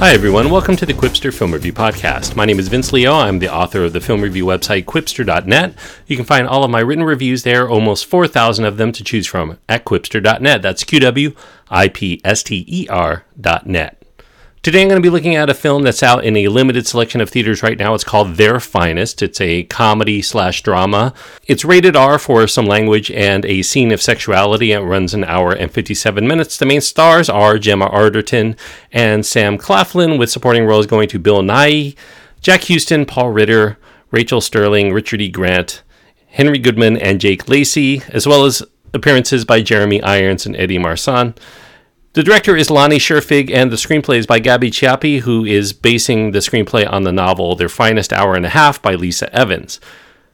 Hi, everyone. Welcome to the Qwipster Film Review Podcast. My name is Vince Leo. I'm the author of the film review website qwipster.net. You can find all of my written reviews there, almost 4,000 of them to choose from, at qwipster.net. That's Q W I P S T E R.net. Today I'm going to be looking at a film that's out in a limited selection of theaters right now. It's called Their Finest. It's a comedy slash drama. It's rated R for some language and a scene of sexuality. It runs an hour and 57 minutes. The main stars are Gemma Arterton and Sam Claflin, with supporting roles going to Bill Nighy, Jack Huston, Paul Ritter, Rachael Stirling, Richard E. Grant, Henry Goodman, and Jake Lacy, as well as appearances by Jeremy Irons and Eddie Marsan. The director is Lone Scherfig, and the screenplay is by Gaby Chiappe, who is basing the screenplay on the novel Their Finest Hour and a Half by Lissa Evans.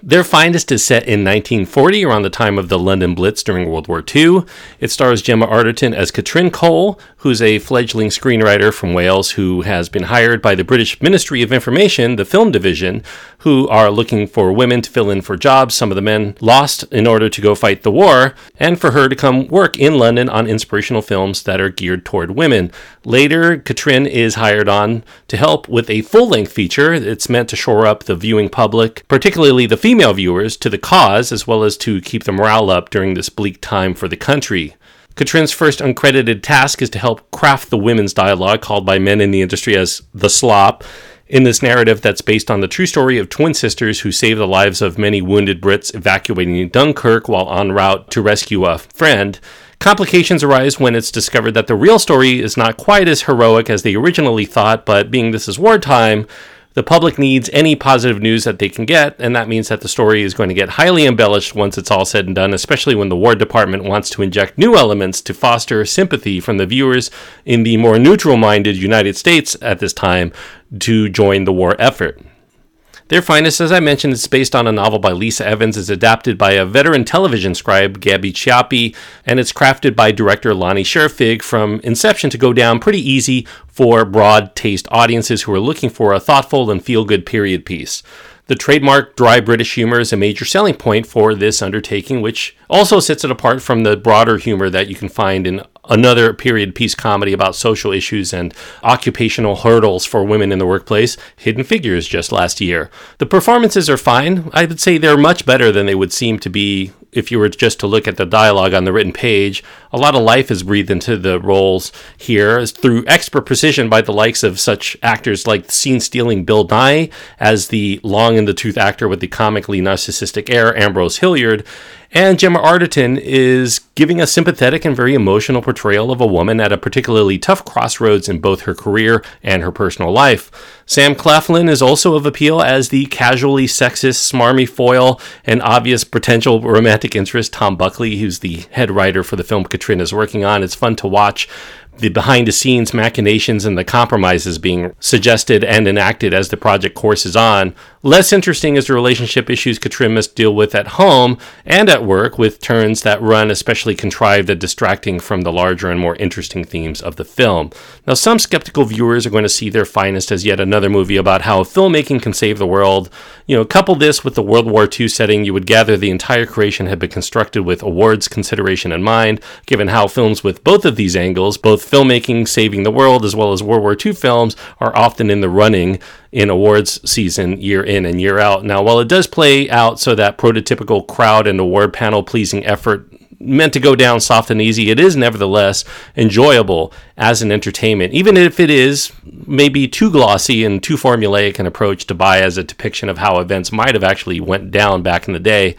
Their Finest is set in 1940, around the time of the London Blitz during World War II. It stars Gemma Arterton as Catrin Cole, who's a fledgling screenwriter from Wales who has been hired by the British Ministry of Information, the film division, who are looking for women to fill in for jobs some of the men lost in order to go fight the war, and for her to come work in London on inspirational films that are geared toward women. Later, Catrin is hired on to help with a full length feature. It's meant to shore up the viewing public, particularly the female viewers to the cause, as well as to keep the morale up during this bleak time for the country. Catrin's first uncredited task is to help craft the women's dialogue, called by men in the industry as the slop, in this narrative that's based on the true story of twin sisters who saved the lives of many wounded Brits evacuating Dunkirk while en route to rescue a friend. Complications arise when it's discovered that the real story is not quite as heroic as they originally thought, but being this is wartime, the public needs any positive news that they can get, and that means that the story is going to get highly embellished once it's all said and done, especially when the War Department wants to inject new elements to foster sympathy from the viewers in the more neutral minded United States at this time to join the war effort. Their Finest, as I mentioned, is based on a novel by Lissa Evans, is adapted by a veteran television scribe, Gaby Chiappe, and it's crafted by director Lone Scherfig from inception to go down pretty easy for broad taste audiences who are looking for a thoughtful and feel good period piece. The trademark dry British humor is a major selling point for this undertaking, which also sets it apart from the broader humor that you can find in another period piece comedy about social issues and occupational hurdles for women in the workplace, Hidden Figures, just last year. The performances are fine. I would say they're much better than they would seem to be if you were just to look at the dialogue on the written page, a lot of life is breathed into the roles here through expert precision by the likes of such actors like scene stealing Bill Nighy as the long in the tooth actor with the comically narcissistic air, Ambrose Hilliard, and Gemma Arterton is giving a sympathetic and very emotional portrayal of a woman at a particularly tough crossroads in both her career and her personal life. Sam Claflin is also of appeal as the casually sexist, smarmy foil and obvious potential romantic interest, Tom Buckley, who's the head writer for the film Catrin is working on. It's fun to watch the behind the scenes machinations and the compromises being suggested and enacted as the project courses on. Less interesting is the relationship issues Catrin must deal with at home and at work, with turns that run especially contrived and distracting from the larger and more interesting themes of the film. Now, some skeptical viewers are going to see their finest as yet another movie about how filmmaking can save the world. You know, couple this with the World War II setting, you would gather the entire creation had been constructed with awards consideration in mind, given how films with both of these angles, both filmmaking saving the world as well as World War II films are often in the running in awards season year in and year out. Now, while it does play out so that prototypical crowd and award panel pleasing effort meant to go down soft and easy, it is nevertheless enjoyable as an entertainment, even if it is maybe too glossy and too formulaic an approach to buy as a depiction of how events might have actually went down back in the day.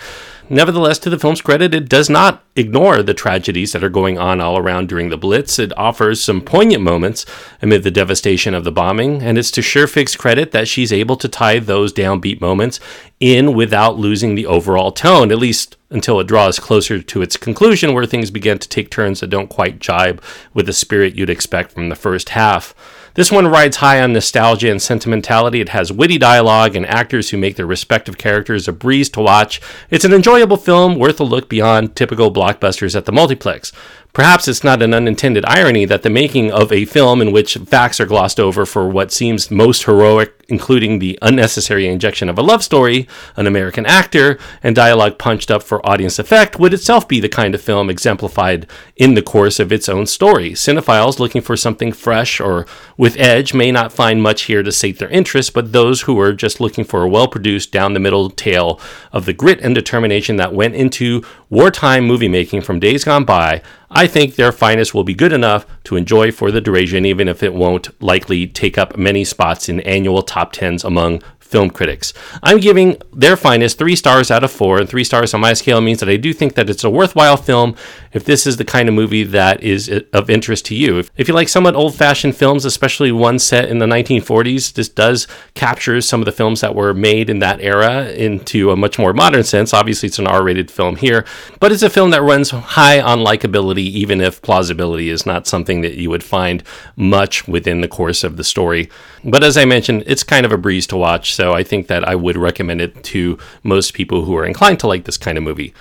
Nevertheless, to the film's credit, it does not ignore the tragedies that are going on all around during the Blitz. It offers some poignant moments amid the devastation of the bombing, and it's to Scherfig's credit that she's able to tie those downbeat moments in without losing the overall tone, at least until it draws closer to its conclusion, where things begin to take turns that don't quite jibe with the spirit you'd expect from the first half. This one rides high on nostalgia and sentimentality. It has witty dialogue and actors who make their respective characters a breeze to watch. It's an enjoyable film worth a look beyond typical blockbusters at the multiplex. Perhaps it's not an unintended irony that the making of a film in which facts are glossed over for what seems most heroic including the unnecessary injection of a love story, an American actor, and dialogue punched up for audience effect, would itself be the kind of film exemplified in the course of its own story. Cinephiles looking for something fresh or with edge may not find much here to sate their interest, but those who are just looking for a well produced, down the middle tale of the grit and determination that went into wartime movie making from days gone by, I think their finest will be good enough to enjoy for the duration, even if it won't likely take up many spots in annual top tens among film critics. I'm giving their finest three stars out of four, and three stars on my scale means that I do think that it's a worthwhile film if this is the kind of movie that is of interest to you. If, you like somewhat old fashioned films, especially one set in the 1940s, this does capture some of the films that were made in that era into a much more modern sense. Obviously, it's an R rated film here, but it's a film that runs high on likability, even if plausibility is not something that you would find much within the course of the story. But as I mentioned, it's kind of a breeze to watch so I think that I would recommend it to most people who are inclined to like this kind of movie.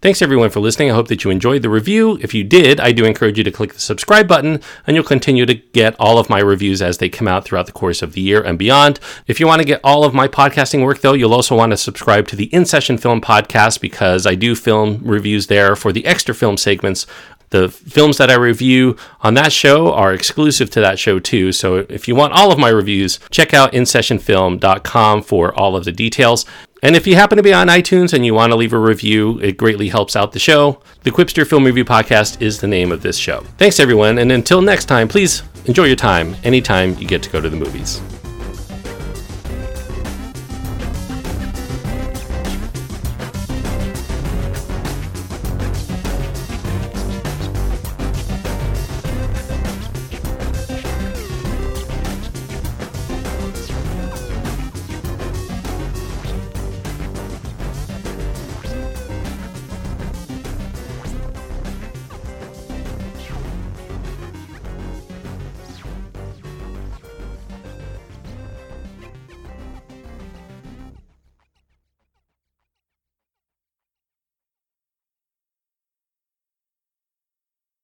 Thanks everyone for listening. I hope that you enjoyed the review. If you did, I do encourage you to click the subscribe button and you'll continue to get all of my reviews as they come out throughout the course of the year and beyond. If you want to get all of my podcasting work though, you'll also want to subscribe to the In Session Film podcast because I do film reviews there for the extra film segments the films that I review on that show are exclusive to that show too. So if you want all of my reviews, check out insessionfilm.com for all of the details. And if you happen to be on iTunes and you want to leave a review, it greatly helps out the show. The Qwipster Film Review Podcast is the name of this show. Thanks, everyone, and until next time, please enjoy your time anytime you get to go to the movies.